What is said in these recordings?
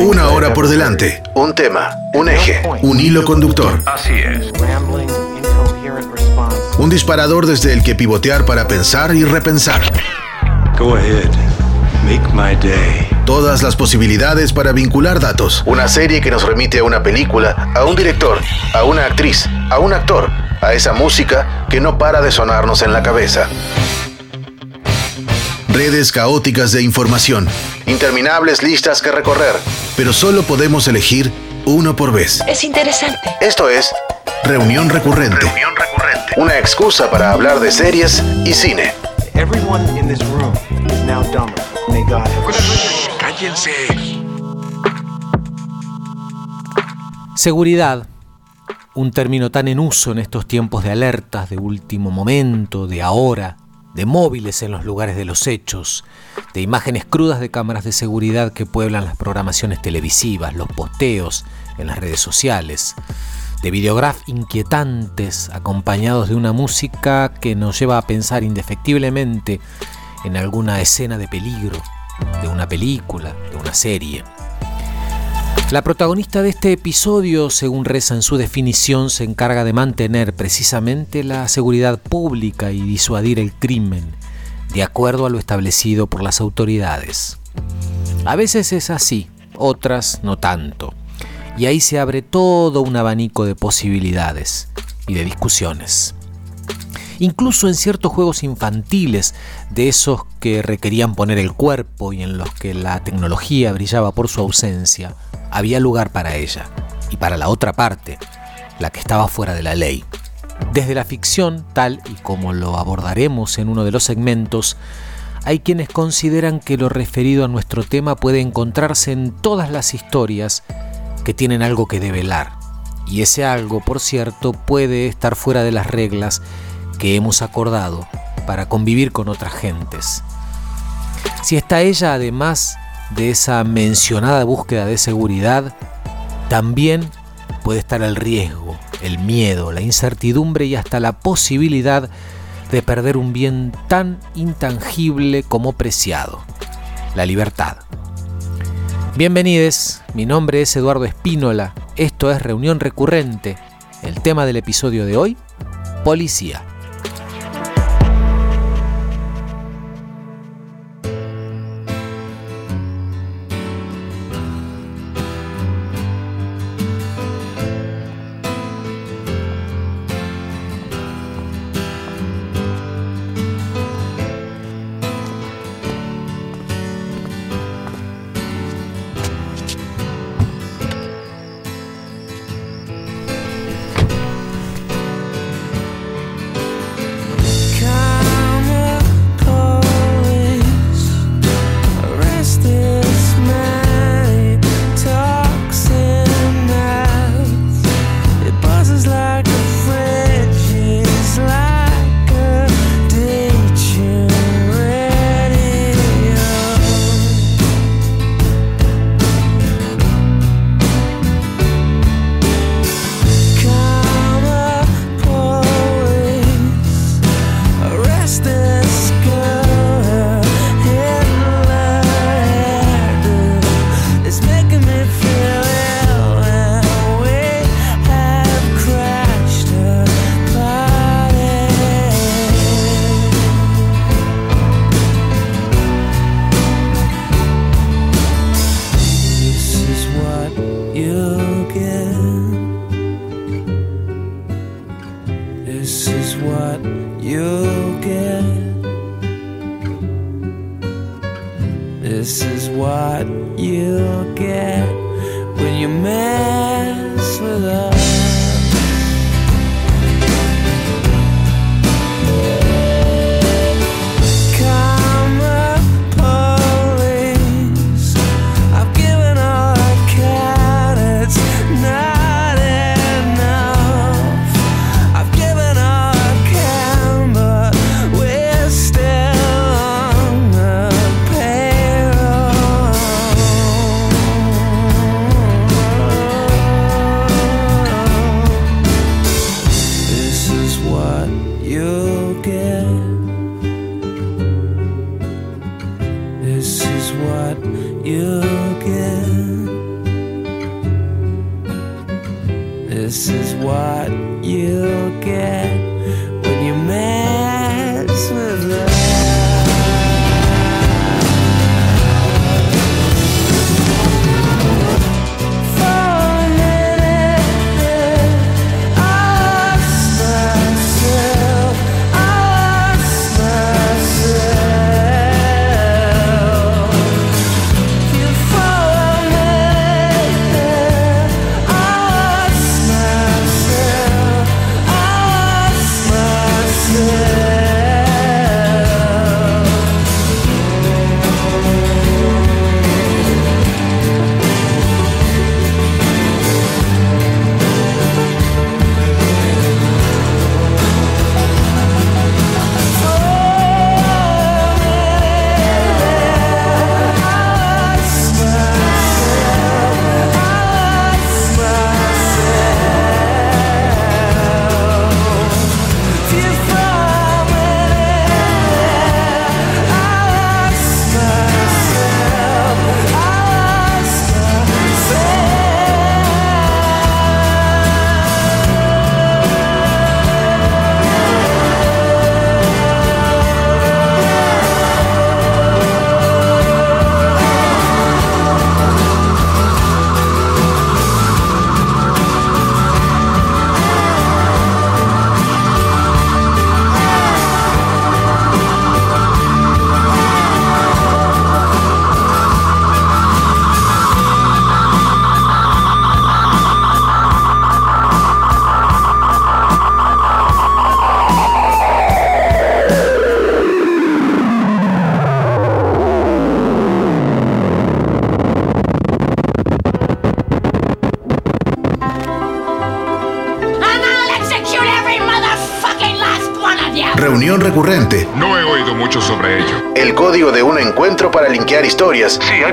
Una hora por delante, un tema, un eje, un hilo conductor. Así es. Un disparador desde el que pivotear para pensar y repensar. Go ahead. Make my day. Todas las posibilidades para vincular datos. Una serie que nos remite a una película, a un director, a una actriz, a un actor, a esa música que no para de sonarnos en la cabeza. Redes caóticas de información, interminables listas que recorrer, pero solo podemos elegir uno por vez. Es interesante. Esto es Reunión Recurrente. Reunión recurrente. Una excusa para hablar de series y cine. Everyone in this room is now dumber. May God have Cállense. Seguridad, un término tan en uso en estos tiempos de alertas de último momento, de ahora, de móviles en los lugares de los hechos, de imágenes crudas de cámaras de seguridad que pueblan las programaciones televisivas, los posteos en las redes sociales, de videograf inquietantes acompañados de una música que nos lleva a pensar indefectiblemente en alguna escena de peligro, de una película, de una serie. La protagonista de este episodio, según reza en su definición, se encarga de mantener precisamente la seguridad pública y disuadir el crimen, de acuerdo a lo establecido por las autoridades. A veces es así, otras no tanto. Y ahí se abre todo un abanico de posibilidades y de discusiones. Incluso en ciertos juegos infantiles, de esos que requerían poner el cuerpo y en los que la tecnología brillaba por su ausencia, había lugar para ella y para la otra parte, la que estaba fuera de la ley. Desde la ficción, tal y como lo abordaremos en uno de los segmentos, hay quienes consideran que lo referido a nuestro tema puede encontrarse en todas las historias que tienen algo que develar. Y ese algo, por cierto, puede estar fuera de las reglas que hemos acordado para convivir con otras gentes. Si está ella, además de esa mencionada búsqueda de seguridad, también puede estar el riesgo, el miedo, la incertidumbre y hasta la posibilidad de perder un bien tan intangible como preciado, la libertad. Bienvenidos, mi nombre es Eduardo Espínola, esto es Reunión Recurrente, el tema del episodio de hoy, Policía.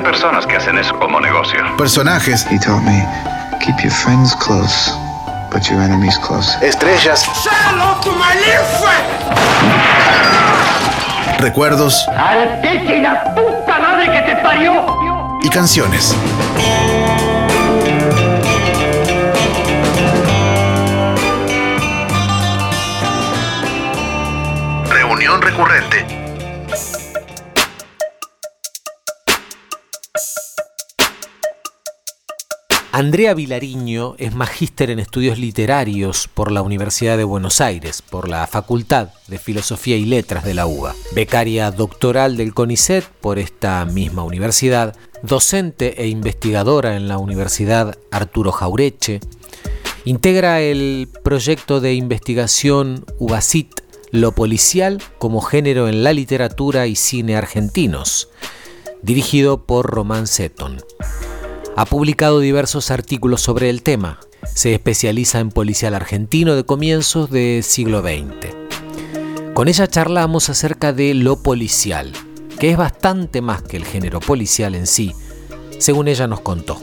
Personas que hacen eso como negocio. personajes, He taught me keep your friends close, but your enemies close. estrellas, recuerdos y canciones. Reunión recurrente. Andrea Vilariño es magíster en estudios literarios por la Universidad de Buenos Aires, por la Facultad de Filosofía y Letras de la UBA, becaria doctoral del CONICET por esta misma universidad, docente e investigadora en la Universidad Arturo Jaureche, integra el proyecto de investigación UBACIT, lo policial como género en la literatura y cine argentinos, dirigido por Román Seton. Ha publicado diversos artículos sobre el tema. Se especializa en policial argentino de comienzos del siglo XX. Con ella charlamos acerca de lo policial, que es bastante más que el género policial en sí, según ella nos contó.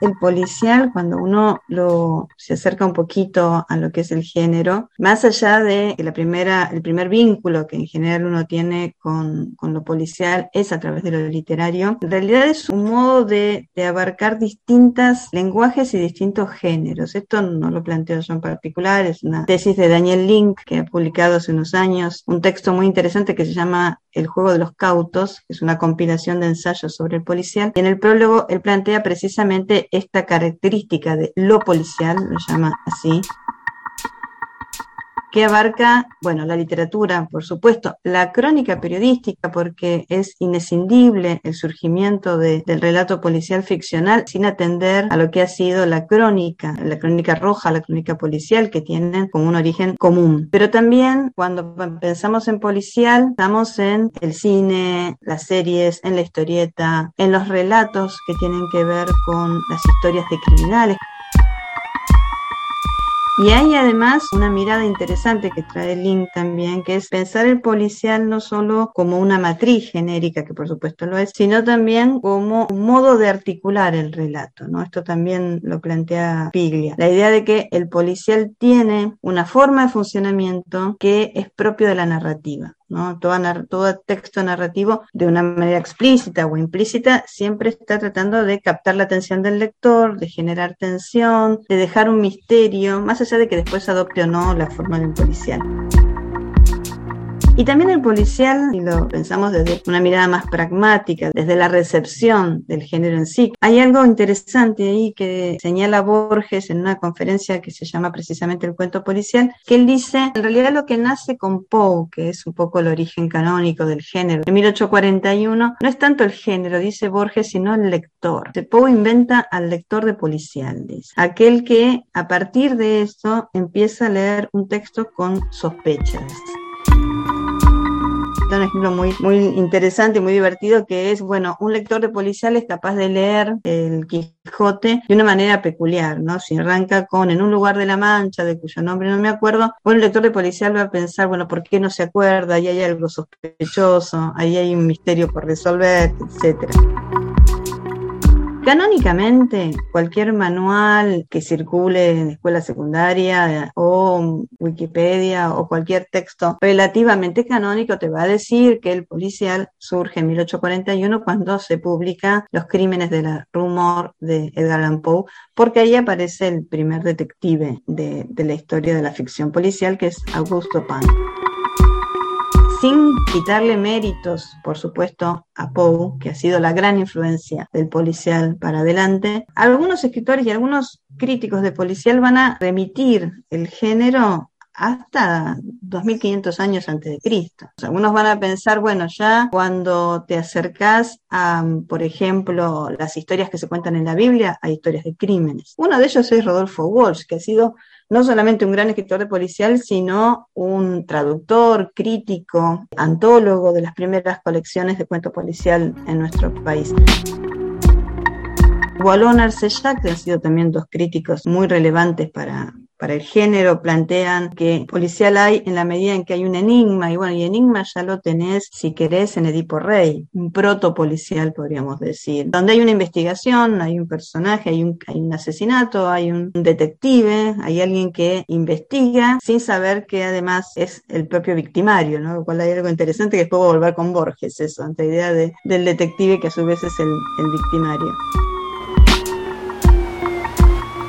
El policial, cuando uno lo, se acerca un poquito a lo que es el género, más allá de la primera, el primer vínculo que en general uno tiene con, con lo policial es a través de lo literario, en realidad es un modo de, de abarcar distintos lenguajes y distintos géneros. Esto no lo planteo yo en particular, es una tesis de Daniel Link que ha publicado hace unos años un texto muy interesante que se llama El juego de los cautos, que es una compilación de ensayos sobre el policial. Y en el prólogo él plantea precisamente esta característica de lo policial, lo llama así, abarca, bueno, la literatura, por supuesto, la crónica periodística, porque es inescindible el surgimiento de- del relato policial ficcional sin atender a lo que ha sido la crónica, la crónica roja, la crónica policial, que tienen como un origen común. Pero también cuando pensamos en policial, estamos en el cine, las series, en la historieta, en los relatos que tienen que ver con las historias de criminales. Y hay además una mirada interesante que trae Link también, que es pensar el policial no solo como una matriz genérica, que por supuesto lo es, sino también como un modo de articular el relato, ¿no? Esto también lo plantea Piglia. La idea de que el policial tiene una forma de funcionamiento que es propio de la narrativa. ¿No? Todo, todo texto narrativo de una manera explícita o implícita siempre está tratando de captar la atención del lector, de generar tensión, de dejar un misterio, más allá de que después adopte o no la forma de policial. Y también el policial, si lo pensamos desde una mirada más pragmática, desde la recepción del género en sí, hay algo interesante ahí que señala Borges en una conferencia que se llama precisamente el cuento policial, que él dice, en realidad lo que nace con Poe, que es un poco el origen canónico del género, en 1841, no es tanto el género, dice Borges, sino el lector. Poe inventa al lector de policial, dice, aquel que a partir de eso empieza a leer un texto con sospechas un ejemplo muy, muy interesante muy divertido que es, bueno, un lector de policial es capaz de leer el Quijote de una manera peculiar, ¿no? Si arranca con en un lugar de la Mancha, de cuyo nombre no me acuerdo, bueno, el lector de policial va a pensar, bueno, ¿por qué no se acuerda? Ahí hay algo sospechoso, ahí hay un misterio por resolver, etcétera. Canónicamente, cualquier manual que circule en escuela secundaria o Wikipedia o cualquier texto relativamente canónico te va a decir que el policial surge en 1841 cuando se publica Los crímenes de la rumor de Edgar Allan Poe, porque ahí aparece el primer detective de, de la historia de la ficción policial, que es Augusto Pan sin quitarle méritos, por supuesto, a Poe, que ha sido la gran influencia del policial para adelante, algunos escritores y algunos críticos de policial van a remitir el género hasta 2500 años antes de Cristo. Algunos van a pensar, bueno, ya cuando te acercás a, por ejemplo, las historias que se cuentan en la Biblia, hay historias de crímenes. Uno de ellos es Rodolfo Walsh, que ha sido no solamente un gran escritor de policial, sino un traductor, crítico, antólogo de las primeras colecciones de cuento policial en nuestro país. Wallon Arcellac, que han sido también dos críticos muy relevantes para, para el género plantean que policial hay en la medida en que hay un enigma, y bueno, y enigma ya lo tenés, si querés, en Edipo Rey, un proto policial, podríamos decir, donde hay una investigación, hay un personaje, hay un, hay un asesinato, hay un detective, hay alguien que investiga sin saber que además es el propio victimario, ¿no? Lo cual hay algo interesante que después voy a volver con Borges, eso, ante idea de, del detective que a su vez es el, el victimario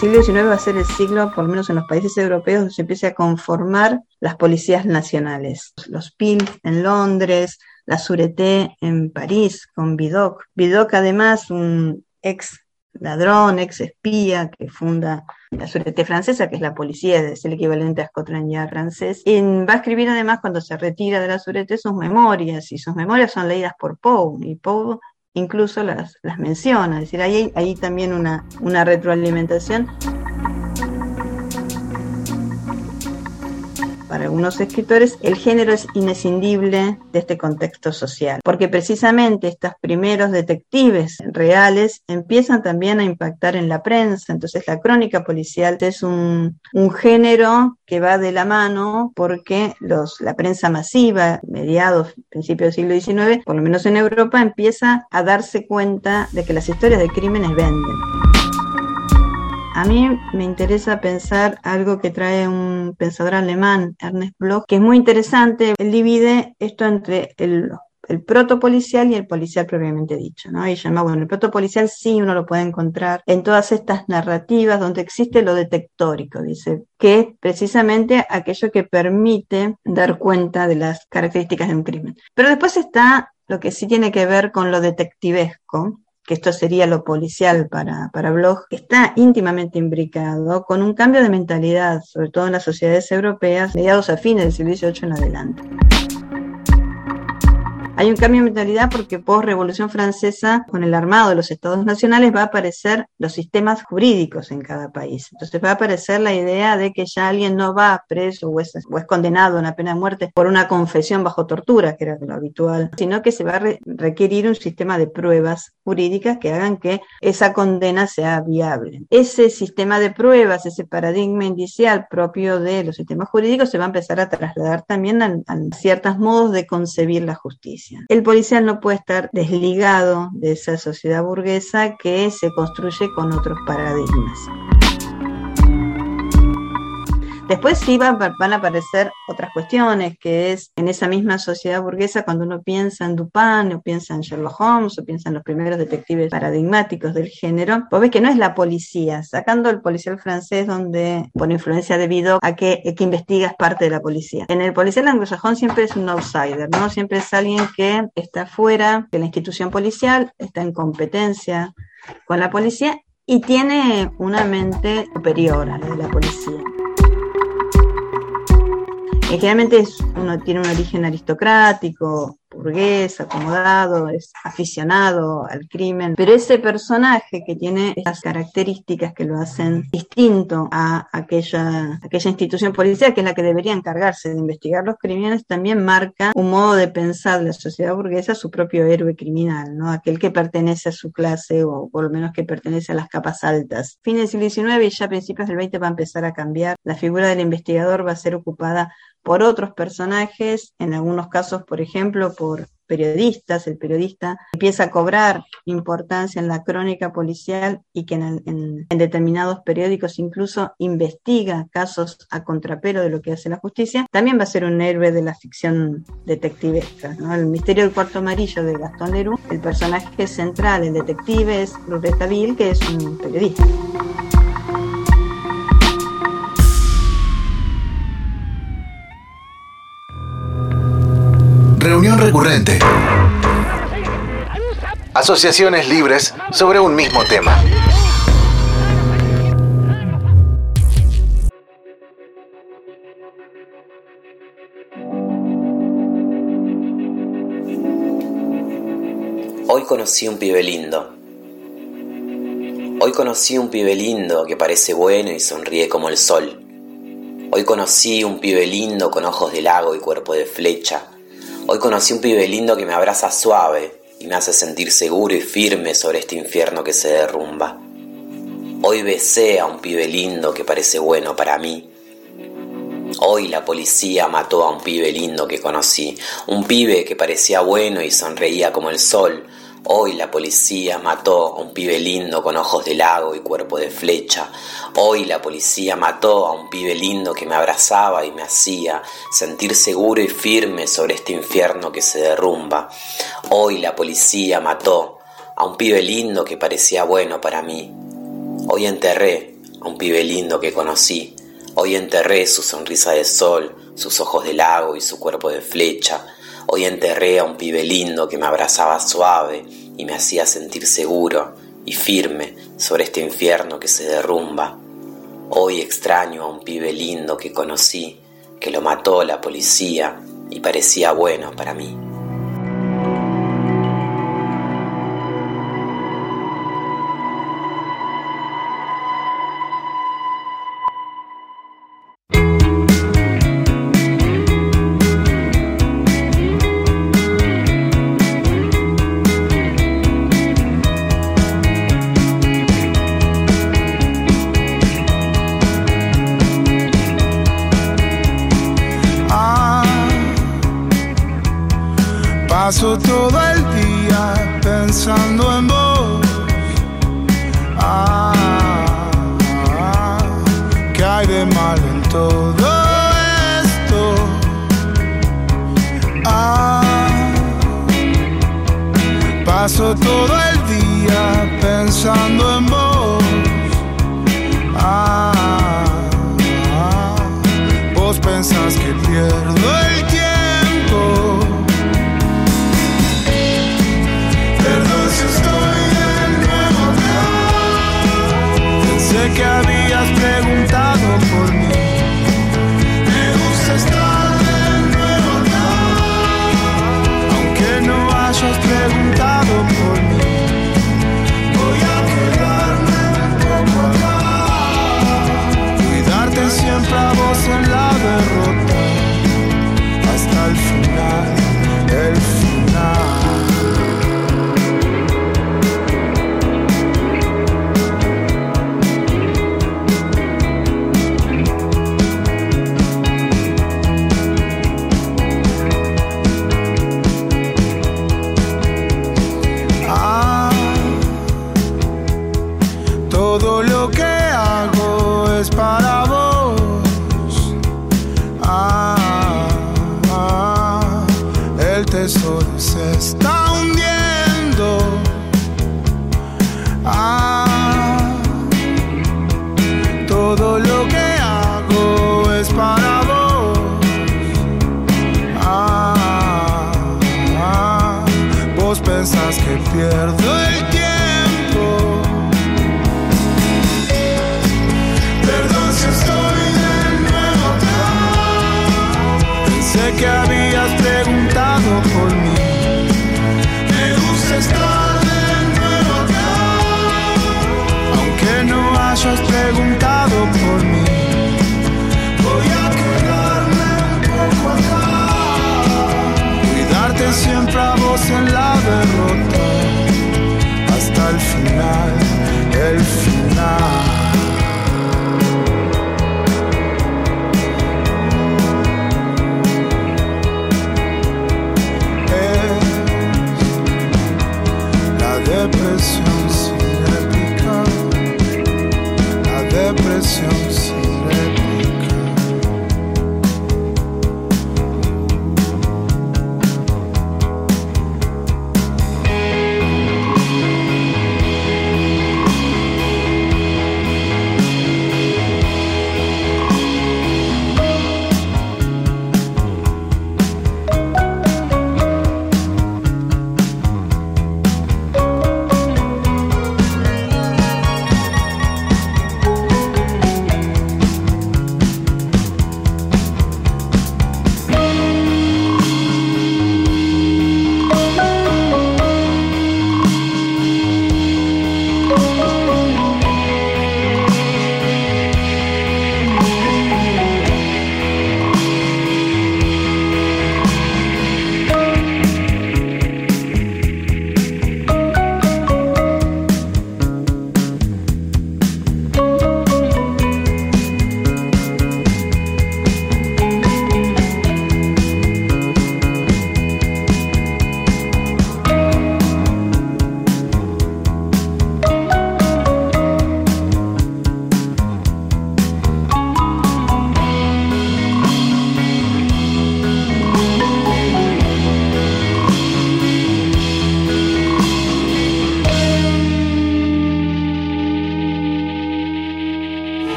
siglo XIX va a ser el siglo, por lo menos en los países europeos, donde se empieza a conformar las policías nacionales. Los PIL en Londres, la Sûreté en París, con Vidocq. Vidocq, además, un ex ladrón, ex espía que funda la Sûreté francesa, que es la policía, es el equivalente a Scotland francés. Y va a escribir además cuando se retira de la Sûreté sus memorias, y sus memorias son leídas por Poe, y Poe incluso las, las menciona, es decir, hay, hay también una, una retroalimentación. Algunos escritores, el género es inescindible de este contexto social, porque precisamente estos primeros detectives reales empiezan también a impactar en la prensa, entonces la crónica policial es un, un género que va de la mano porque los, la prensa masiva, mediados, principios del siglo XIX, por lo menos en Europa, empieza a darse cuenta de que las historias de crímenes venden. A mí me interesa pensar algo que trae un pensador alemán, Ernest Bloch, que es muy interesante. Él divide esto entre el, el protopolicial y el policial propiamente dicho, ¿no? Y llama, bueno, el protopolicial sí uno lo puede encontrar en todas estas narrativas donde existe lo detectórico, dice, que es precisamente aquello que permite dar cuenta de las características de un crimen. Pero después está lo que sí tiene que ver con lo detectivesco, que esto sería lo policial para, para Bloch, está íntimamente imbricado con un cambio de mentalidad, sobre todo en las sociedades europeas, mediados a fines del siglo XVIII en adelante. Hay un cambio de mentalidad porque post Revolución Francesa, con el armado de los estados nacionales, va a aparecer los sistemas jurídicos en cada país. Entonces va a aparecer la idea de que ya alguien no va preso o es, condenado a una pena de muerte por una confesión bajo tortura, que era lo habitual, sino que se va a re requerir un sistema de pruebas jurídicas que hagan que esa condena sea viable. Ese sistema de pruebas, ese paradigma indicial propio de los sistemas jurídicos se va a empezar a trasladar también a ciertos modos de concebir la justicia. El policial no puede estar desligado de esa sociedad burguesa que se construye con otros paradigmas. Después sí van, a aparecer otras cuestiones, que es en esa misma sociedad burguesa, cuando uno piensa en Dupin, o piensa en Sherlock Holmes, o piensa en los primeros detectives paradigmáticos del género, vos ves que no es la policía, sacando el policial francés, donde por influencia debido a que, que investiga es parte de la policía. En el policial anglosajón siempre es un outsider, ¿no? Siempre es alguien que está fuera de la institución policial, está en competencia con la policía y tiene una mente superior a la de la policía. Generalmente es, uno tiene un origen aristocrático, burgués, acomodado, es aficionado al crimen, pero ese personaje que tiene estas características que lo hacen distinto a aquella, aquella institución policial que es la que debería encargarse de investigar los crímenes, también marca un modo de pensar la sociedad burguesa su propio héroe criminal, ¿no? aquel que pertenece a su clase o por lo menos que pertenece a las capas altas. Fines del siglo XIX y ya principios del XX va a empezar a cambiar, la figura del investigador va a ser ocupada por otros personajes, en algunos casos, por ejemplo, por periodistas, el periodista empieza a cobrar importancia en la crónica policial y que en, determinados periódicos incluso investiga casos a contrapelo de lo que hace la justicia, también va a ser un héroe de la ficción detectivesca. ¿no? El misterio del cuarto amarillo de Gastón Leroux, el personaje central, el detective, es Loretta Bill, que es un periodista. Recurrente. Asociaciones libres sobre un mismo tema. Hoy conocí un pibe lindo. Hoy conocí un pibe lindo que parece bueno y sonríe como el sol. Hoy conocí un pibe lindo con ojos de lago y cuerpo de flecha. Hoy conocí un pibe lindo que me abraza suave y me hace sentir seguro y firme sobre este infierno que se derrumba. Hoy besé a un pibe lindo que parece bueno para mí. Hoy la policía mató a un pibe lindo que conocí, un pibe que parecía bueno y sonreía como el sol. Hoy la policía mató a un pibe lindo con ojos de lago y cuerpo de flecha. Hoy la policía mató a un pibe lindo que me abrazaba y me hacía sentir seguro y firme sobre este infierno que se derrumba. Hoy la policía mató a un pibe lindo que parecía bueno para mí. Hoy enterré a un pibe lindo que conocí. Hoy enterré su sonrisa de sol, sus ojos de lago y su cuerpo de flecha. Hoy enterré a un pibe lindo que me abrazaba suave y me hacía sentir seguro y firme sobre este infierno que se derrumba. Hoy extraño a un pibe lindo que conocí, que lo mató la policía y parecía bueno para mí. El tesoro se está hundiendo. Ah, todo lo que hago es para vos. Ah, ah, vos pensás que pierdo el tiempo. Perdón si estoy de nuevo acá. Pensé que habías hayas preguntado por mí. Voy a quedarme un poco acá. Cuidarte siempre a vos en la derrota. Hasta el final, el final. so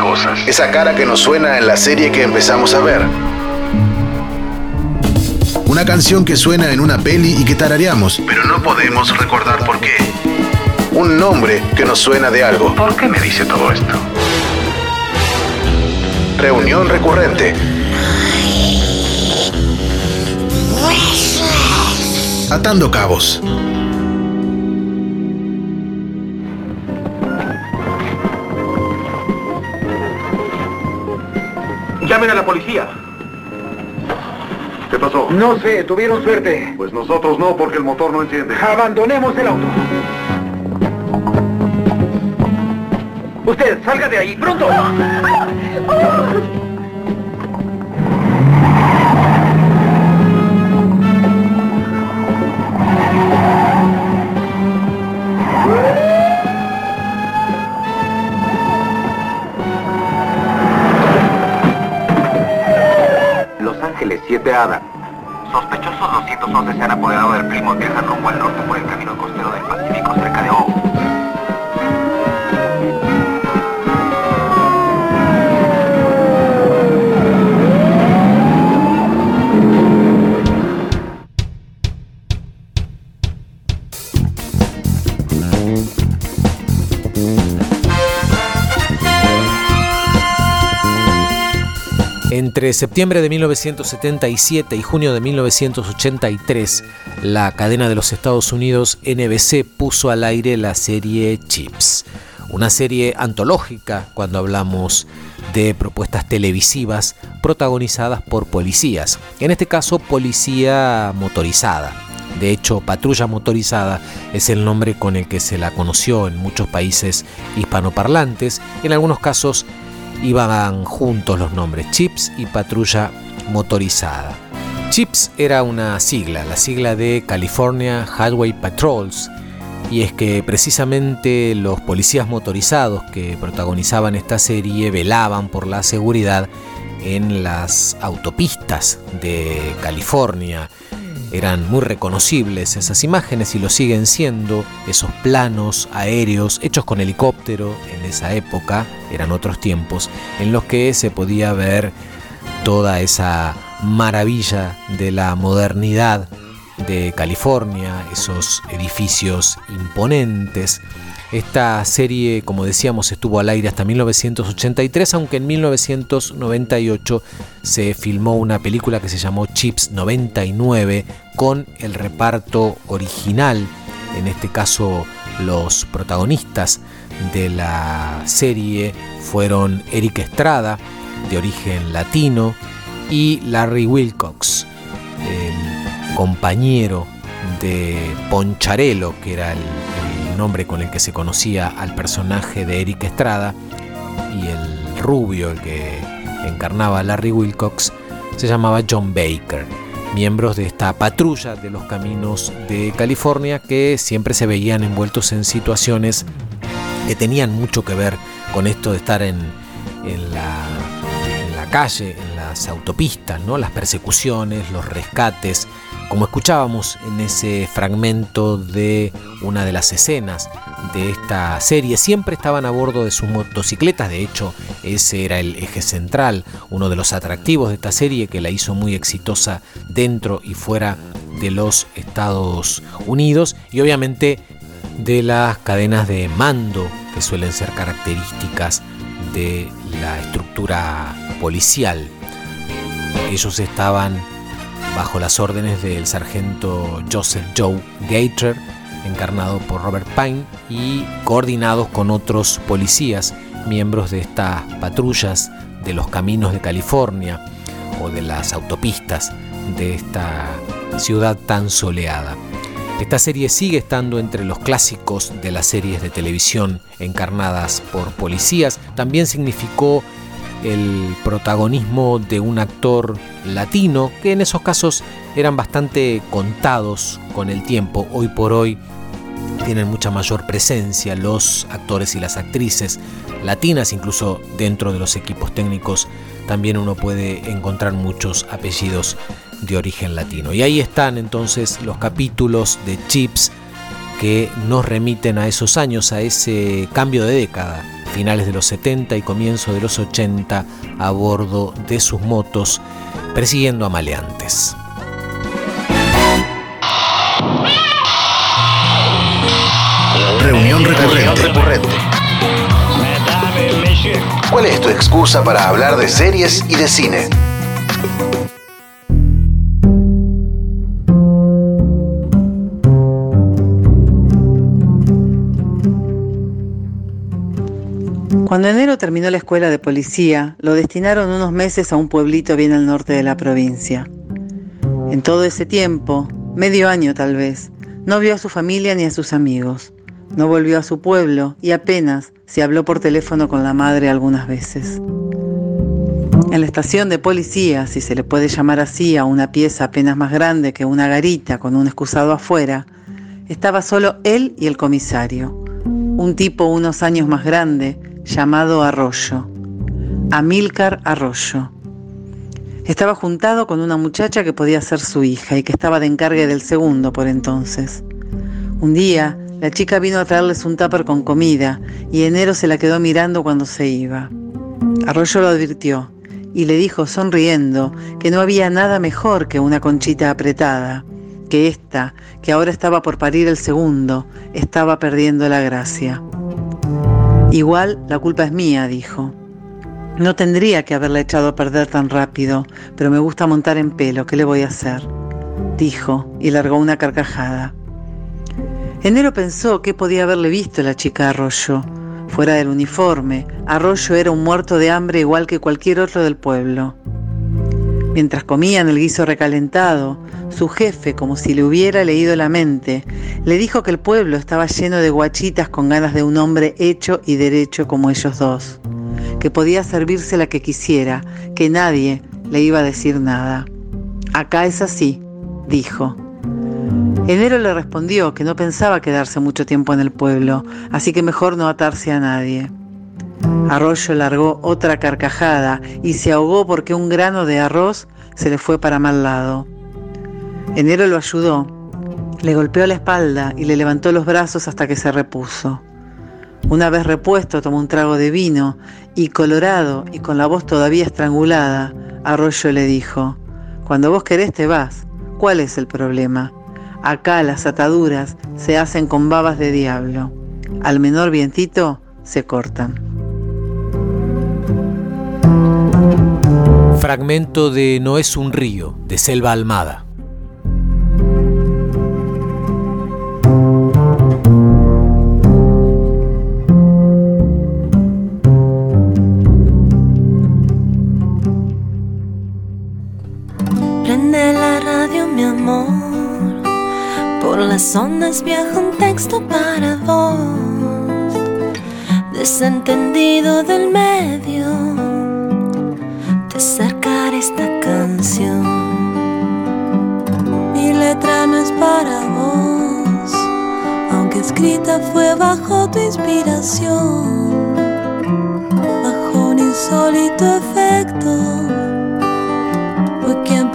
cosas. Esa cara que nos suena en la serie que empezamos a ver. Una canción que suena en una peli y que tarareamos, pero no podemos recordar por qué. Un nombre que nos suena de algo. ¿Por qué me dice todo esto? Reunión recurrente. Atando cabos. Llamen a la policía. ¿Qué pasó? No sé, tuvieron suerte. Pues nosotros no, porque el motor no enciende. Abandonemos el auto. Usted, salga de ahí, pronto. Ángeles 7 Ada. Sospechosos 211 se han apoderado del Plymouth viajan rumbo al norte por el camino Entre septiembre de 1977 y junio de 1983, la cadena de los Estados Unidos NBC puso al aire la serie Chips, una serie antológica cuando hablamos de propuestas televisivas protagonizadas por policías, en este caso policía motorizada. De hecho, patrulla motorizada es el nombre con el que se la conoció en muchos países hispanoparlantes, en algunos casos iban juntos los nombres, Chips y patrulla motorizada. Chips era una sigla, la sigla de California Highway Patrols, y es que precisamente los policías motorizados que protagonizaban esta serie velaban por la seguridad en las autopistas de California. Eran muy reconocibles esas imágenes y lo siguen siendo, esos planos aéreos hechos con helicóptero en esa época, eran otros tiempos, en los que se podía ver toda esa maravilla de la modernidad de California, esos edificios imponentes. Esta serie, como decíamos, estuvo al aire hasta 1983, aunque en 1998 se filmó una película que se llamó Chips 99 con el reparto original, en este caso los protagonistas de la serie fueron Eric Estrada, de origen latino, y Larry Wilcox, compañero de Poncharelo, que era el, el, nombre con el que se conocía al personaje de Eric Estrada, y el rubio, el que encarnaba a Larry Wilcox, se llamaba John Baker, miembros de esta patrulla de los caminos de California que siempre se veían envueltos en situaciones que tenían mucho que ver con esto de estar en, la, en la calle, en las autopistas, ¿no? las persecuciones, los rescates, como escuchábamos en ese fragmento de una de las escenas de esta serie, siempre estaban a bordo de sus motocicletas, de hecho ese era el eje central, uno de los atractivos de esta serie que la hizo muy exitosa dentro y fuera de los Estados Unidos y obviamente de las cadenas de mando que suelen ser características de la estructura policial. Ellos estaban bajo las órdenes del sargento Joseph Joe Gator, encarnado por Robert Pine, y coordinados con otros policías, miembros de estas patrullas de los caminos de California o de las autopistas de esta ciudad tan soleada. Esta serie sigue estando entre los clásicos de las series de televisión encarnadas por policías. También significó el protagonismo de un actor latino, que en esos casos eran bastante contados con el tiempo. Hoy por hoy tienen mucha mayor presencia los actores y las actrices latinas, incluso dentro de los equipos técnicos también uno puede encontrar muchos apellidos de origen latino. Y ahí están entonces los capítulos de Chips que nos remiten a esos años, a ese cambio de década finales de los 70 y comienzo de los 80 a bordo de sus motos persiguiendo a maleantes. Reunión recurrente. ¿Cuál es tu excusa para hablar de series y de cine? Cuando enero terminó la escuela de policía, lo destinaron unos meses a un pueblito bien al norte de la provincia. En todo ese tiempo, medio año tal vez, no vio a su familia ni a sus amigos. No volvió a su pueblo y apenas se habló por teléfono con la madre algunas veces. En la estación de policía, si se le puede llamar así a una pieza apenas más grande que una garita con un excusado afuera, estaba solo él y el comisario, un tipo unos años más grande, llamado Arroyo, Amílcar Arroyo. Estaba juntado con una muchacha que podía ser su hija y que estaba de encargue del segundo por entonces. Un día, la chica vino a traerles un tupper con comida y enero se la quedó mirando cuando se iba. Arroyo lo advirtió y le dijo sonriendo que no había nada mejor que una conchita apretada, que ésta, que ahora estaba por parir el segundo, estaba perdiendo la gracia. Igual la culpa es mía, dijo. No tendría que haberla echado a perder tan rápido, pero me gusta montar en pelo, ¿qué le voy a hacer? dijo y largó una carcajada. Enero pensó que podía haberle visto la chica Arroyo. Fuera del uniforme, Arroyo era un muerto de hambre igual que cualquier otro del pueblo. Mientras comían el guiso recalentado, su jefe, como si le hubiera leído la mente, le dijo que el pueblo estaba lleno de guachitas con ganas de un hombre hecho y derecho como ellos dos, que podía servirse la que quisiera, que nadie le iba a decir nada. Acá es así, dijo. Enero le respondió que no pensaba quedarse mucho tiempo en el pueblo, así que mejor no atarse a nadie. Arroyo largó otra carcajada y se ahogó porque un grano de arroz se le fue para mal lado. Enero lo ayudó, le golpeó la espalda y le levantó los brazos hasta que se repuso. Una vez repuesto tomó un trago de vino y colorado y con la voz todavía estrangulada, Arroyo le dijo, Cuando vos querés te vas, ¿cuál es el problema? Acá las ataduras se hacen con babas de diablo. Al menor vientito se cortan. Fragmento de No es un río, de Selva Almada. Las ondas viaja un texto para vos. Desentendido del medio te acercar esta canción. Mi letra no es para vos, aunque escrita fue bajo tu inspiración, bajo un insólito efecto. Fue quien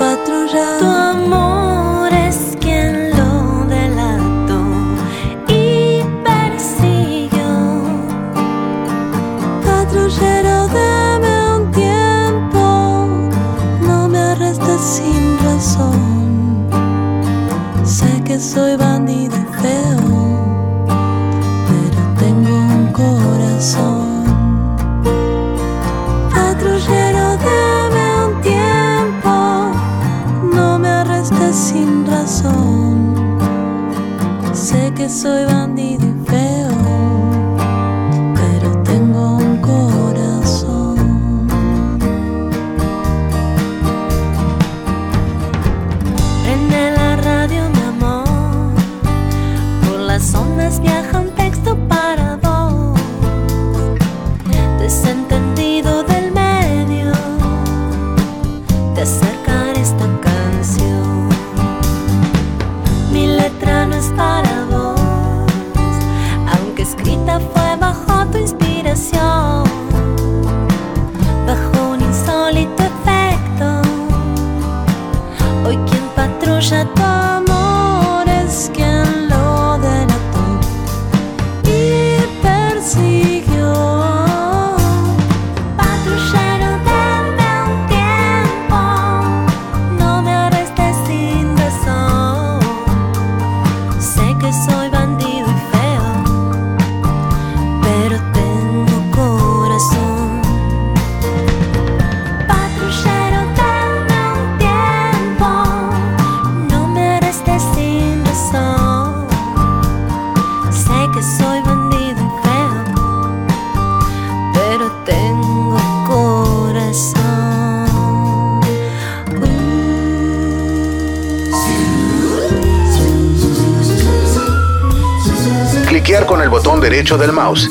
derecho del mouse.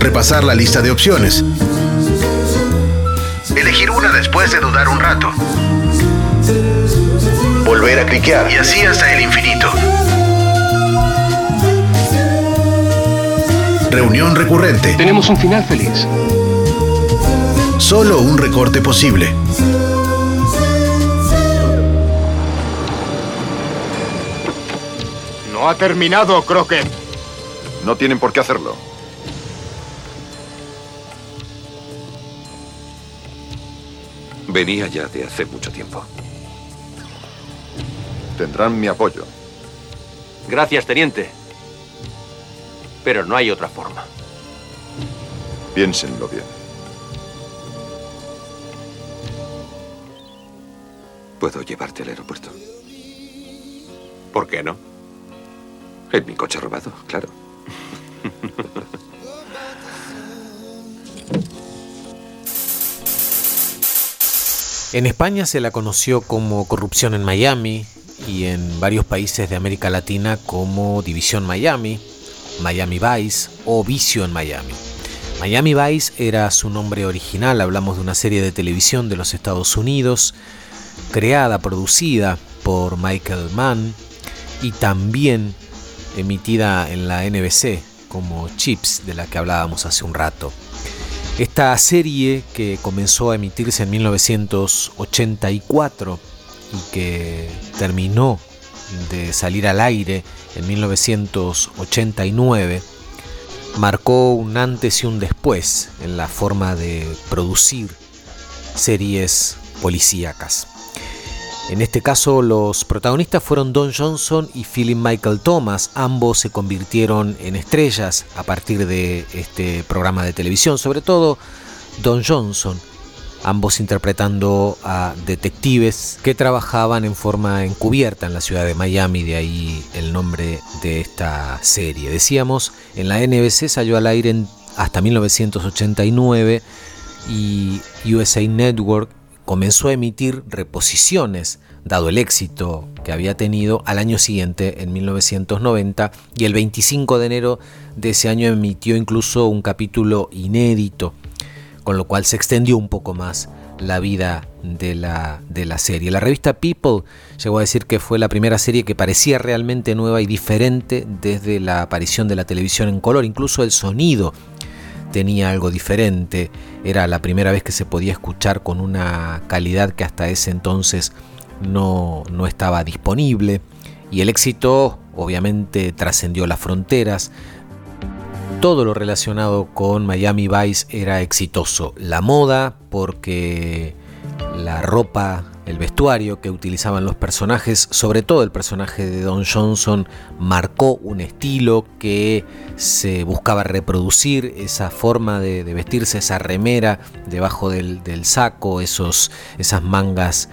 Repasar la lista de opciones. Elegir una después de dudar un rato. Volver a cliquear y así hasta el infinito. Reunión recurrente. Tenemos un final feliz. Solo un recorte posible. No ha terminado, Crockett. No tienen por qué hacerlo. Venía ya de hace mucho tiempo. Tendrán mi apoyo. Gracias, teniente. Pero no hay otra forma. Piénsenlo bien. ¿Puedo llevarte al aeropuerto? ¿Por qué no? En España se la conoció como Corrupción en Miami y en varios países de América Latina como División Miami, Miami Vice o Vicio en Miami. Miami Vice era su nombre original, hablamos de una serie de televisión de los Estados Unidos, creada, producida por Michael Mann y también emitida en la NBC como Chips, de la que hablábamos hace un rato. Esta serie que comenzó a emitirse en 1984 y que terminó de salir al aire en 1989, marcó un antes y un después en la forma de producir series policíacas. En este caso los protagonistas fueron Don Johnson y Philip Michael Thomas. Ambos se convirtieron en estrellas a partir de este programa de televisión, sobre todo Don Johnson, ambos interpretando a detectives que trabajaban en forma encubierta en la ciudad de Miami, de ahí el nombre de esta serie. Decíamos, en la NBC salió al aire hasta 1989 y USA Network comenzó a emitir reposiciones, dado el éxito que había tenido al año siguiente, en 1990, y el 25 de enero de ese año emitió incluso un capítulo inédito, con lo cual se extendió un poco más la vida de la, de la serie. La revista People llegó a decir que fue la primera serie que parecía realmente nueva y diferente desde la aparición de la televisión en color, incluso el sonido tenía algo diferente, era la primera vez que se podía escuchar con una calidad que hasta ese entonces no, no estaba disponible y el éxito obviamente trascendió las fronteras. Todo lo relacionado con Miami Vice era exitoso. La moda, porque la ropa el vestuario que utilizaban los personajes, sobre todo el personaje de Don Johnson, marcó un estilo que se buscaba reproducir, esa forma de, vestirse, esa remera debajo del, saco, esos, esas mangas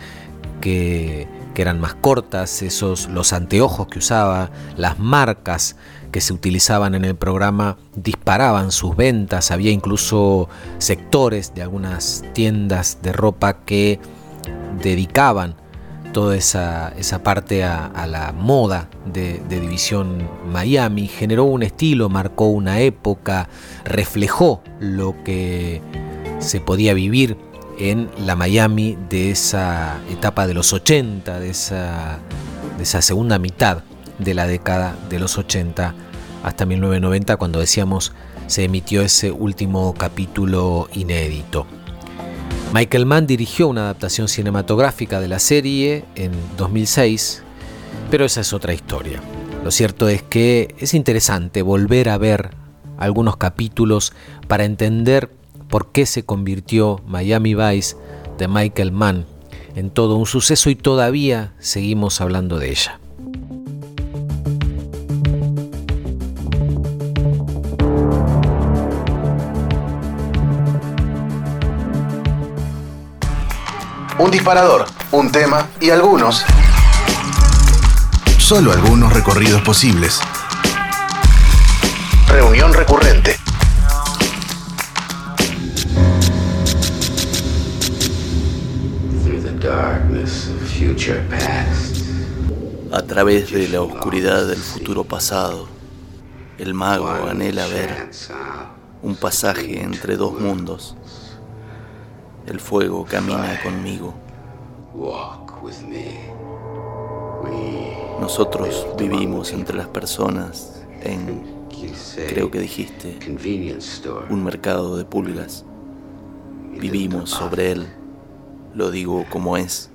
que, que, eran más cortas, esos, los anteojos que usaba, las marcas que se utilizaban en el programa disparaban sus ventas, había incluso sectores de algunas tiendas de ropa que dedicaban toda esa, parte a, la moda de, División Miami, generó un estilo, marcó una época, reflejó lo que se podía vivir en la Miami de esa etapa de los 80, de esa, de esa segunda mitad de la década de los 80 hasta 1990, cuando decíamos se emitió ese último capítulo inédito. Michael Mann dirigió una adaptación cinematográfica de la serie en 2006, pero esa es otra historia. Lo cierto es que es interesante volver a ver algunos capítulos para entender por qué se convirtió Miami Vice de Michael Mann en todo un suceso y todavía seguimos hablando de ella. Un disparador, un tema y algunos, solo algunos recorridos posibles. Reunión recurrente. A través de la oscuridad del futuro pasado, el mago anhela ver un pasaje entre dos mundos el fuego camina conmigo. Nosotros vivimos entre las personas en, creo que dijiste, un mercado de pulgas. Vivimos sobre él. Lo digo como es,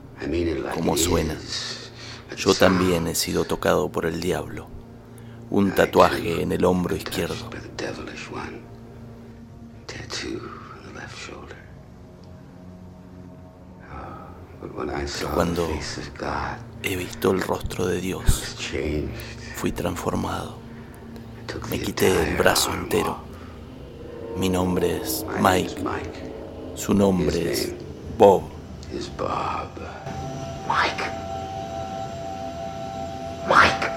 como suena. Yo también he sido tocado por el diablo. Un tatuaje en el hombro izquierdo. Cuando he visto el rostro de Dios, fui transformado. Me quité el brazo entero. Mi nombre es Mike. Su nombre es Bob. Mike. Mike.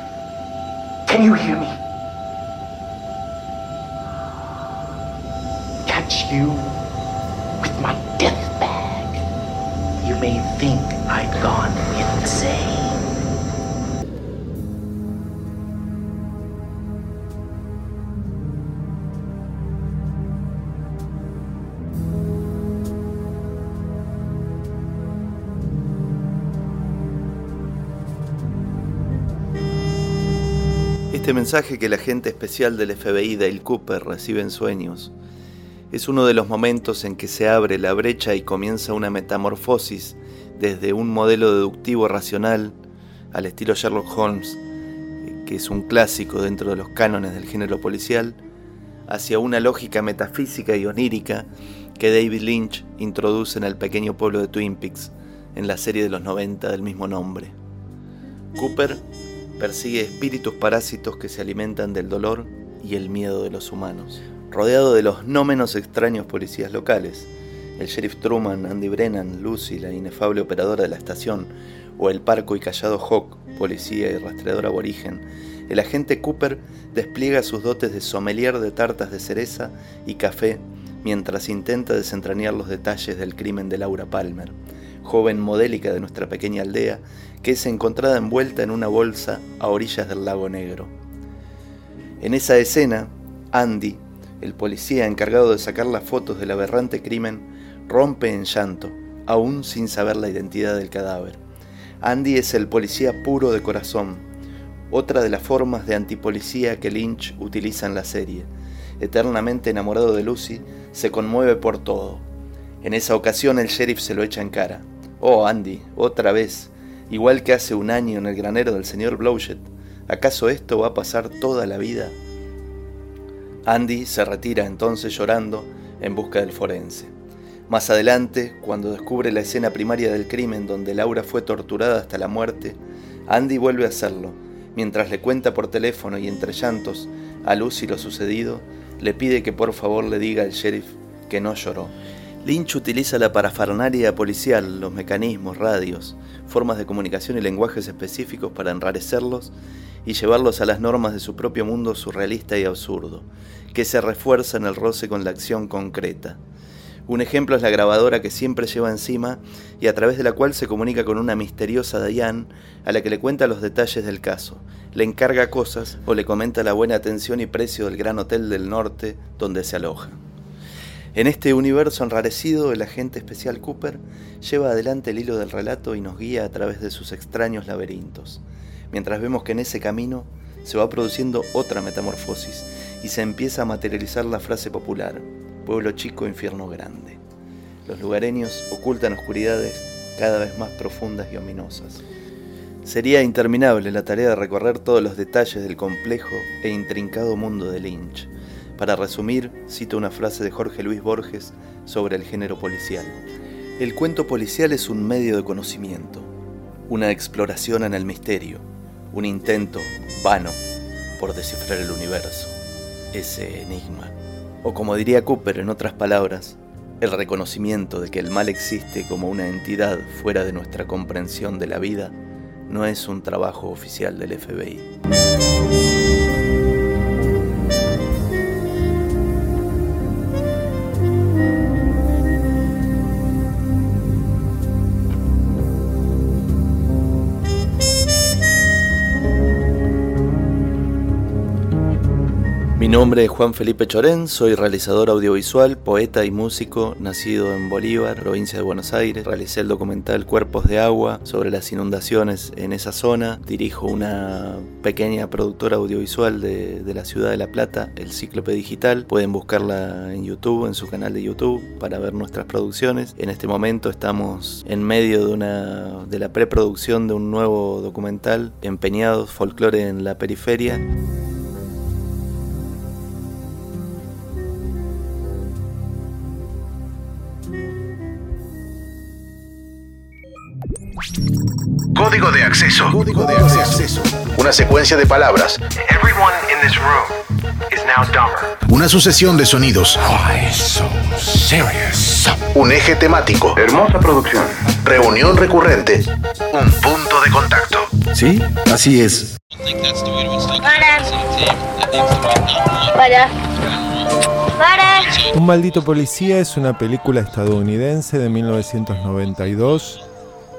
Can you hear me? Catch you gone insane. Este mensaje que el agente especial del FBI Dale Cooper recibe en sueños es uno de los momentos en que se abre la brecha y comienza una metamorfosis desde un modelo deductivo racional al estilo Sherlock Holmes, que es un clásico dentro de los cánones del género policial, hacia una lógica metafísica y onírica que David Lynch introduce en el pequeño pueblo de Twin Peaks en la serie de los 90 del mismo nombre. Cooper persigue espíritus parásitos que se alimentan del dolor y el miedo de los humanos, rodeado de los no menos extraños policías locales, el sheriff Truman, Andy Brennan, Lucy, la inefable operadora de la estación, o el parco y callado Hawk, policía y rastreador aborigen, el agente Cooper despliega sus dotes de sommelier de tartas de cereza y café mientras intenta desentrañar los detalles del crimen de Laura Palmer, joven modélica de nuestra pequeña aldea que es encontrada envuelta en una bolsa a orillas del lago Negro. En esa escena, Andy, el policía encargado de sacar las fotos del aberrante crimen, rompe en llanto, aún sin saber la identidad del cadáver. Andy es el policía puro de corazón, otra de las formas de antipolicía que Lynch utiliza en la serie. Eternamente enamorado de Lucy, se conmueve por todo. En esa ocasión el sheriff se lo echa en cara. Oh, Andy, otra vez, igual que hace un año en el granero del señor Blowshed. ¿Acaso esto va a pasar toda la vida? Andy se retira entonces llorando en busca del forense. Más adelante, cuando descubre la escena primaria del crimen donde Laura fue torturada hasta la muerte, Andy vuelve a hacerlo. Mientras le cuenta por teléfono y entre llantos a Lucy lo sucedido, le pide que por favor le diga al sheriff que no lloró. Lynch utiliza la parafernalia policial, los mecanismos, radios, formas de comunicación y lenguajes específicos para enrarecerlos y llevarlos a las normas de su propio mundo surrealista y absurdo, que se refuerza en el roce con la acción concreta. Un ejemplo es la grabadora que siempre lleva encima y a través de la cual se comunica con una misteriosa Diane a la que le cuenta los detalles del caso, le encarga cosas o le comenta la buena atención y precio del gran hotel del norte donde se aloja. En este universo enrarecido, el agente especial Cooper lleva adelante el hilo del relato y nos guía a través de sus extraños laberintos, mientras vemos que en ese camino se va produciendo otra metamorfosis y se empieza a materializar la frase popular, pueblo chico, infierno grande. Los lugareños ocultan oscuridades cada vez más profundas y ominosas. Sería interminable la tarea de recorrer todos los detalles del complejo e intrincado mundo de Lynch. Para resumir, cito una frase de Jorge Luis Borges sobre el género policial. El cuento policial es un medio de conocimiento, una exploración en el misterio, un intento vano por descifrar el universo, ese enigma. O como diría Cooper en otras palabras, el reconocimiento de que el mal existe como una entidad fuera de nuestra comprensión de la vida no es un trabajo oficial del FBI. Mi nombre es Juan Felipe Chorén, soy realizador audiovisual, poeta y músico, nacido en Bolívar, provincia de Buenos Aires. Realicé el documental Cuerpos de Agua sobre las inundaciones en esa zona. Dirijo una pequeña productora audiovisual de, la ciudad de La Plata, El Cíclope Digital. Pueden buscarla en YouTube, en su canal de YouTube, para ver nuestras producciones. En este momento estamos en medio de, una, de la preproducción de un nuevo documental, Empeñados, Folclore en la Periferia. Código de acceso. Una secuencia de palabras. Everyone in this room is now dumber. Una sucesión de sonidos. Why so serious. Un eje temático. Hermosa producción. Reunión recurrente. Un punto de contacto. Sí, así es. Para. Para. Un maldito policía es una película estadounidense de 1992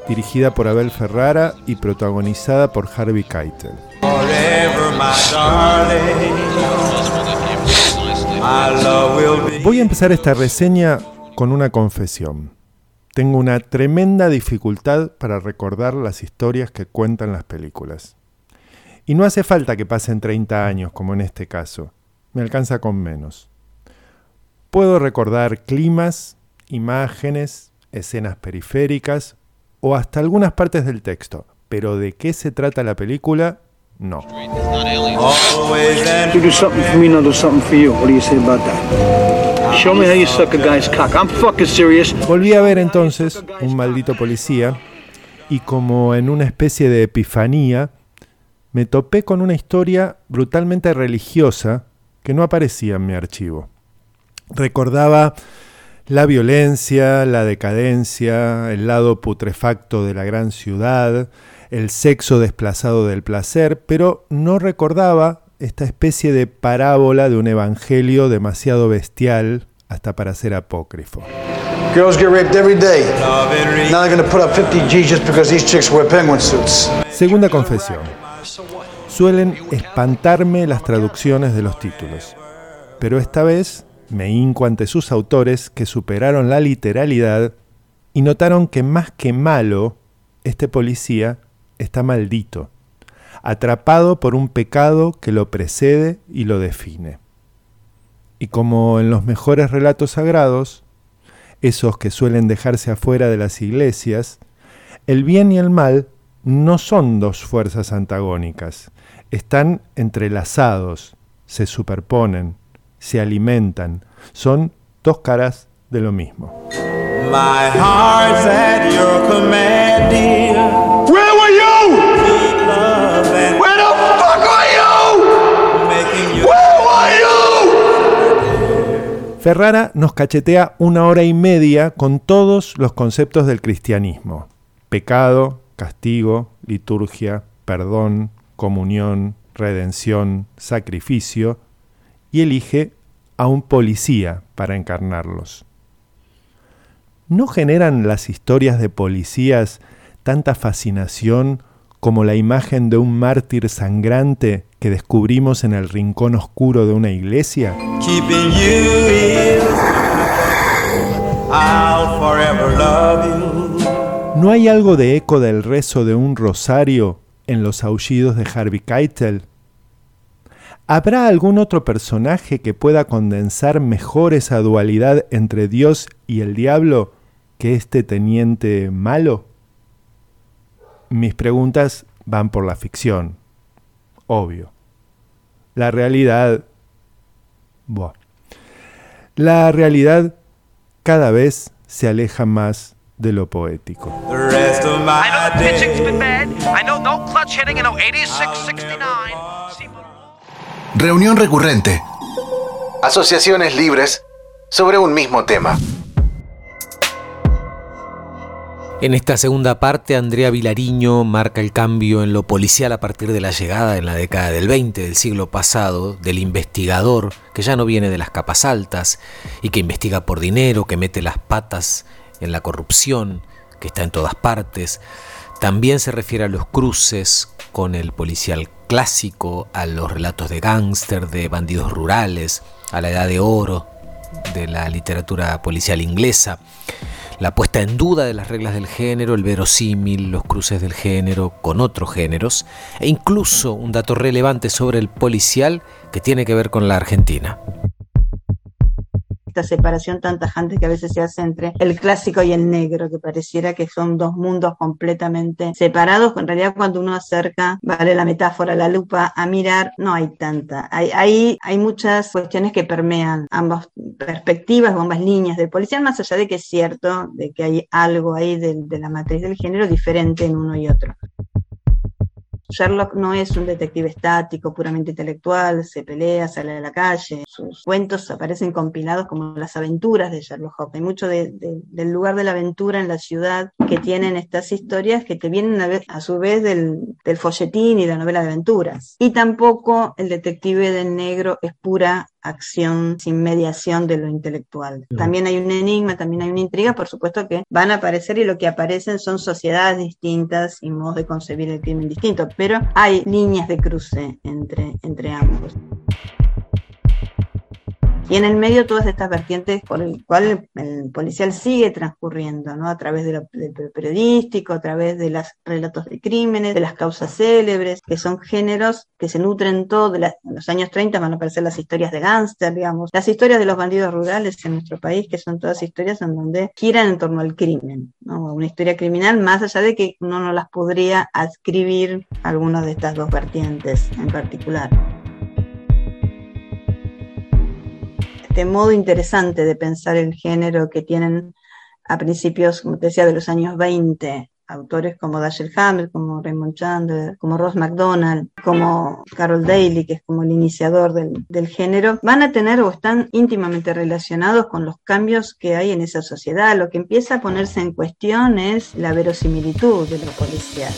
dirigida por Abel Ferrara y protagonizada por Harvey Keitel. Voy a empezar esta reseña con una confesión. Tengo una tremenda dificultad para recordar las historias que cuentan las películas. Y no hace falta que pasen 30 años, como en este caso. Me alcanza con menos. Puedo recordar climas, imágenes, escenas periféricas o hasta algunas partes del texto, pero de qué se trata la película, no. Volví a ver entonces un maldito policía y como en una especie de epifanía, me topé con una historia brutalmente religiosa que no aparecía en mi archivo. Recordaba la violencia, la decadencia, el lado putrefacto de la gran ciudad, el sexo desplazado del placer, pero no recordaba esta especie de parábola de un evangelio demasiado bestial hasta para ser apócrifo. Segunda confesión. Suelen espantarme las traducciones de los títulos, pero esta vez me hinco ante sus autores que superaron la literalidad y notaron que más que malo, este policía está maldito, atrapado por un pecado que lo precede y lo define. Y como en los mejores relatos sagrados, esos que suelen dejarse afuera de las iglesias, el bien y el mal no son dos fuerzas antagónicas, están entrelazados, se superponen, se alimentan, son dos caras de lo mismo. My heart's at your command, dear. Where were you? Where the fuck were you? Where were you? Ferrara nos cachetea una hora y media con todos los conceptos del cristianismo. Pecado, castigo, liturgia, perdón, comunión, redención, sacrificio, y elige a un policía para encarnarlos. ¿No generan las historias de policías tanta fascinación como la imagen de un mártir sangrante que descubrimos en el rincón oscuro de una iglesia? ¿No hay algo de eco del rezo de un rosario en los aullidos de Harvey Keitel? ¿Habrá algún otro personaje que pueda condensar mejor esa dualidad entre Dios y el diablo que este teniente malo? Mis preguntas van por la ficción, obvio. La realidad... Buah. La realidad cada vez se aleja más de lo poético. Reunión recurrente. Asociaciones libres sobre un mismo tema. En esta segunda parte, Andrea Vilariño marca el cambio en lo policial a partir de la llegada en la década del 20 del siglo pasado del investigador que ya no viene de las capas altas y que investiga por dinero, que mete las patas en la corrupción, que está en todas partes. También se refiere a los cruces con el policial clásico, a los relatos de gángster, de bandidos rurales, a la edad de oro de la literatura policial inglesa, la puesta en duda de las reglas del género, el verosímil, los cruces del género con otros géneros, e incluso un dato relevante sobre el policial que tiene que ver con la Argentina separación tan tajante que a veces se hace entre el clásico y el negro, que pareciera que son dos mundos completamente separados. En realidad, cuando uno acerca, vale la metáfora, la lupa a mirar, no hay tanta. Hay, hay, hay muchas cuestiones que permean ambas perspectivas o ambas líneas del policial, más allá de que es cierto de que hay algo ahí de la matriz del género diferente en uno y otro. Sherlock no es un detective estático, puramente intelectual, se pelea, sale a la calle, sus cuentos aparecen compilados como las aventuras de Sherlock Holmes. Hay mucho del lugar de la aventura en la ciudad que tienen estas historias que te vienen a, a su vez del, del folletín y la novela de aventuras. Y tampoco el detective del negro es pura acción sin mediación de lo intelectual. También hay un enigma, también hay una intriga, por supuesto que van a aparecer y lo que aparecen son sociedades distintas y modos de concebir el crimen distintos, pero hay líneas de cruce entre, entre ambos. Y en el medio todas estas vertientes por el cual el, policial sigue transcurriendo, ¿no? A través de del periodístico, a través de los relatos de crímenes, de las causas célebres, que son géneros que se nutren todo. De en los años 30 van a aparecer las historias de gángster, digamos, las historias de los bandidos rurales en nuestro país, que son todas historias en donde giran en torno al crimen, ¿no? Una historia criminal, más allá de que uno no las podría adscribir a alguna de estas dos vertientes en particular. Este modo interesante de pensar el género que tienen a principios, como te decía, de los años 20, autores como Dashiell Hammett, como Raymond Chandler, como Ross MacDonald, como Carol Daly, que es como el iniciador del, del, género, van a tener o están íntimamente relacionados con los cambios que hay en esa sociedad. Lo que empieza a ponerse en cuestión es la verosimilitud de lo policial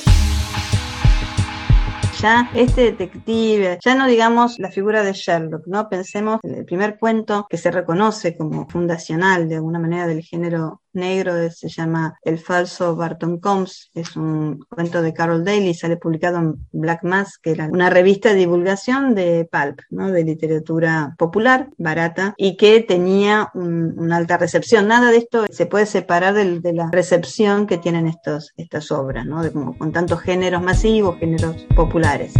ya este detective, ya no digamos la figura de Sherlock, ¿no? Pensemos en el primer cuento que se reconoce como fundacional de alguna manera del género negro, se llama El falso Barton Combs, es un cuento de Carol Daly, sale publicado en Black Mass, que era una revista de divulgación de pulp, ¿no? de literatura popular, barata, y que tenía una alta recepción. Nada de esto se puede separar de, de la recepción que tienen estos, estas obras, ¿no? de, como, con tantos géneros masivos, géneros populares.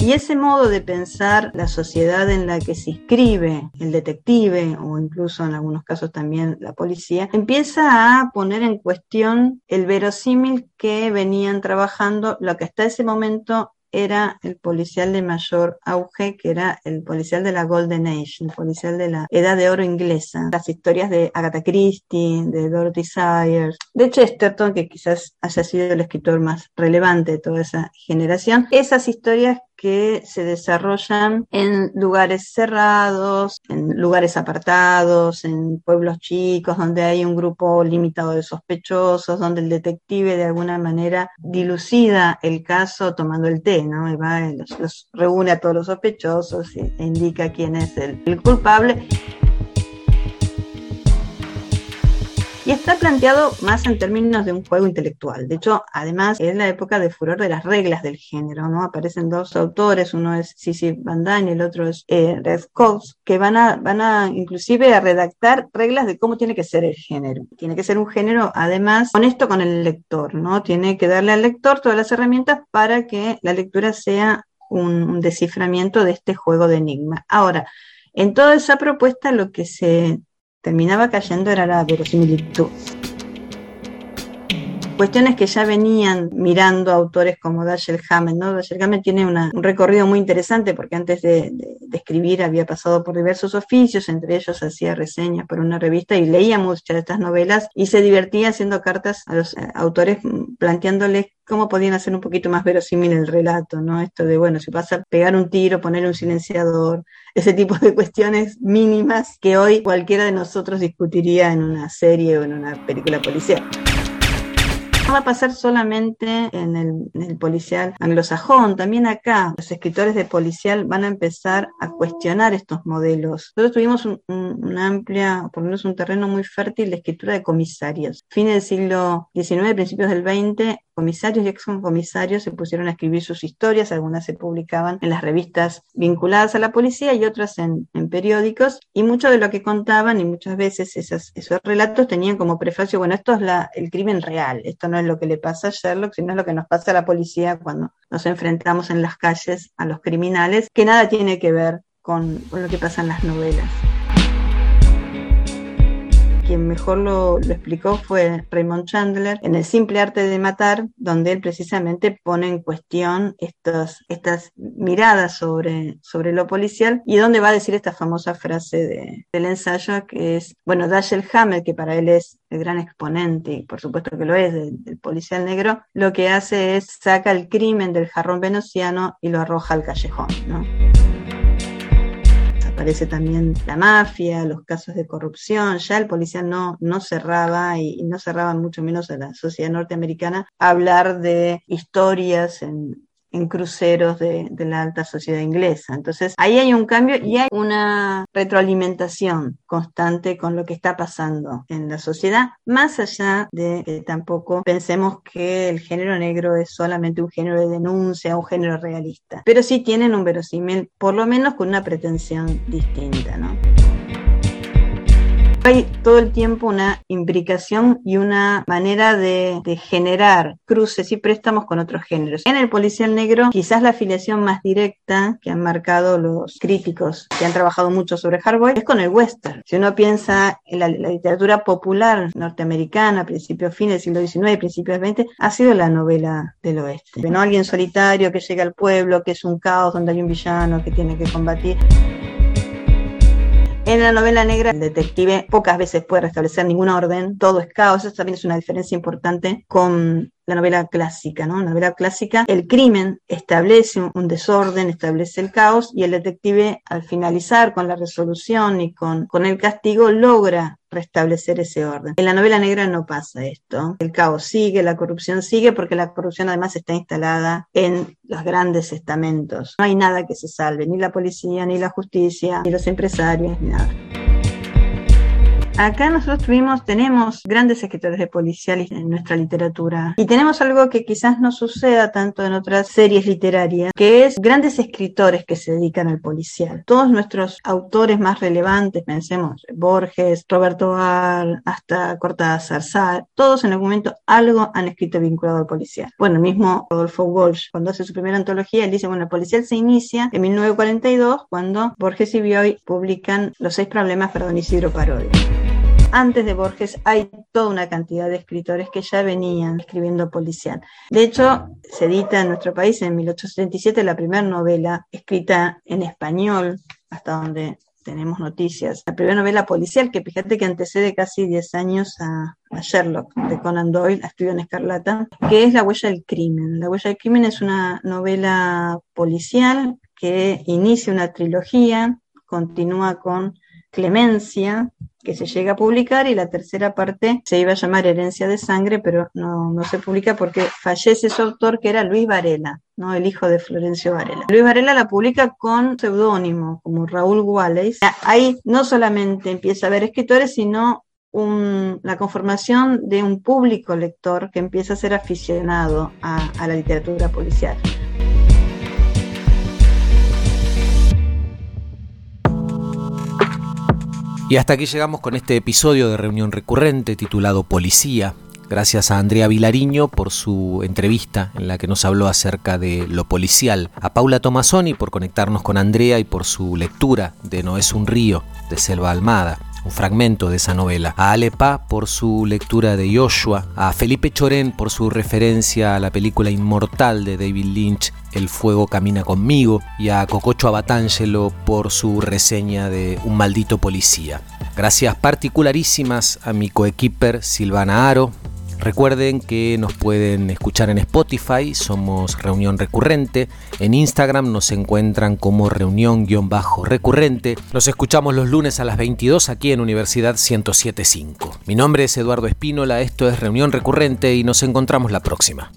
Y ese modo de pensar la sociedad en la que se inscribe el detective o incluso en algunos casos también la policía, empieza a poner en cuestión el verosímil que venían trabajando lo que hasta ese momento era el policial de mayor auge, que era el policial de la Golden Age, el policial de la Edad de Oro inglesa. Las historias de Agatha Christie, de Dorothy Sayers, de Chesterton, que quizás haya sido el escritor más relevante de toda esa generación. Esas historias que se desarrollan en lugares cerrados, en lugares apartados, en pueblos chicos, donde hay un grupo limitado de sospechosos, donde el detective de alguna manera dilucida el caso tomando el té, ¿no? Y va, los, reúne a todos los sospechosos e indica quién es el culpable. Y está planteado más en términos de un juego intelectual. De hecho, además es la época de furor de las reglas del género, ¿no? Aparecen dos autores, uno es Sissy Van y el otro es eh, Red Coats, que van a, van a inclusive a redactar reglas de cómo tiene que ser el género. Tiene que ser un género, además, honesto con el lector, ¿no? Tiene que darle al lector todas las herramientas para que la lectura sea un desciframiento de este juego de enigma. Ahora, en toda esa propuesta lo que se terminaba cayendo era la verosimilitud. Cuestiones que ya venían mirando autores como Dashiell Hammett, ¿no? Dashiell Hammett tiene un recorrido muy interesante porque antes de, escribir había pasado por diversos oficios, entre ellos hacía reseñas por una revista y leía muchas de estas novelas y se divertía haciendo cartas a los eh, autores planteándoles cómo podían hacer un poquito más verosímil el relato, ¿no? Esto de, bueno, si vas a pegar un tiro, poner un silenciador, ese tipo de cuestiones mínimas que hoy cualquiera de nosotros discutiría en una serie o en una película policial va a pasar solamente en el, policial anglosajón, también acá los escritores de policial van a empezar a cuestionar estos modelos. Nosotros tuvimos una amplia, por lo menos un terreno muy fértil de escritura de comisarios. Fin del siglo XIX, principios del XX, comisarios y ex comisarios se pusieron a escribir sus historias, algunas se publicaban en las revistas vinculadas a la policía y otras en, periódicos, y mucho de lo que contaban y muchas veces esos relatos tenían como prefacio, bueno, esto es la, el crimen real, esto no es lo que le pasa a Sherlock, sino es lo que nos pasa a la policía cuando nos enfrentamos en las calles a los criminales, que nada tiene que ver con, con lo que pasa en las novelas. Quien mejor lo, explicó fue Raymond Chandler en El simple arte de matar, donde él precisamente pone en cuestión estos, estas miradas sobre, sobre lo policial y donde va a decir esta famosa frase de, del ensayo que es, bueno, Dashiell Hammett, que para él es el gran exponente, y por supuesto que lo es, del, del policial negro, lo que hace es saca el crimen del jarrón veneciano y lo arroja al callejón, ¿no? Aparece también la mafia, los casos de corrupción, ya el policía no, no cerraba y, y, no cerraba mucho menos a la sociedad norteamericana hablar de historias en, en cruceros de, la alta sociedad inglesa. Entonces, ahí hay un cambio y hay una retroalimentación constante con lo que está pasando en la sociedad, más allá de que tampoco pensemos que el género negro es solamente un género de denuncia, un género realista, pero sí tienen un verosímil, por lo menos con una pretensión distinta, ¿no? Hay todo el tiempo una imbricación y una manera de, de, generar cruces y préstamos con otros géneros. En el policial negro, quizás la afiliación más directa que han marcado los críticos que han trabajado mucho sobre Hardboy es con el western. Si uno piensa en la, la literatura popular norteamericana, principios fines del siglo XIX, principios XX, ha sido la novela del oeste. ¿no? Alguien solitario que llega al pueblo, que es un caos donde hay un villano que tiene que combatir. En la novela negra, el detective pocas veces puede restablecer ningún orden, todo es caos, eso también es una diferencia importante con la novela clásica, ¿no? La novela clásica, el crimen establece un desorden, establece el caos, y el detective, al finalizar con la resolución y con, con el castigo, logra restablecer ese orden. En la novela negra no pasa esto. El caos sigue, la corrupción sigue, porque la corrupción además está instalada en los grandes estamentos. No hay nada que se salve, ni la policía, ni la justicia, ni los empresarios, ni nada. Acá nosotros tuvimos, tenemos grandes escritores de policial en nuestra literatura y tenemos algo que quizás no suceda tanto en otras series literarias, que es grandes escritores que se dedican al policial. Todos nuestros autores más relevantes, pensemos Borges, Roberto Bar, hasta Cortázar, Sá, todos en algún momento algo han escrito vinculado al policial. Bueno, el mismo Rodolfo Walsh, cuando hace su primera antología, él dice, bueno, el policial se inicia en 1942 cuando Borges y Bioy publican Los seis problemas para don Isidro Parodio antes de Borges hay toda una cantidad de escritores que ya venían escribiendo policial. De hecho, se edita en nuestro país en 1877 la primera novela escrita en español, hasta donde tenemos noticias. La primera novela policial, que fíjate que antecede casi 10 años a, Sherlock, de Conan Doyle, a en Escarlata, que es La huella del crimen. La huella del crimen es una novela policial que inicia una trilogía, continúa con Clemencia, que se llega a publicar, y la tercera parte se iba a llamar Herencia de Sangre, pero no, no se publica porque fallece su autor, que era Luis Varela, ¿no? el hijo de Florencio Varela. Luis Varela la publica con seudónimo, como Raúl Wallace. Ahí no solamente empieza a haber escritores, sino la conformación de un público lector que empieza a ser aficionado a la literatura policial. Y hasta aquí llegamos con este episodio de reunión recurrente titulado Policía. Gracias a Andrea Vilariño por su entrevista en la que nos habló acerca de lo policial, a Paula Tomasoni por conectarnos con Andrea y por su lectura de No es un río de Selva Almada, un fragmento de esa novela, a Alepa por su lectura de Joshua, a Felipe Chorén por su referencia a la película inmortal de David Lynch El fuego camina conmigo y a Cococho Abatangelo por su reseña de Un maldito policía. Gracias particularísimas a mi coequiper Silvana Aro, Recuerden que nos pueden escuchar en Spotify, somos Reunión Recurrente. En Instagram nos encuentran como reunión-recurrente. Nos escuchamos los lunes a las 22 aquí en Universidad 1075. Mi nombre es Eduardo Espínola, esto es Reunión Recurrente y nos encontramos la próxima.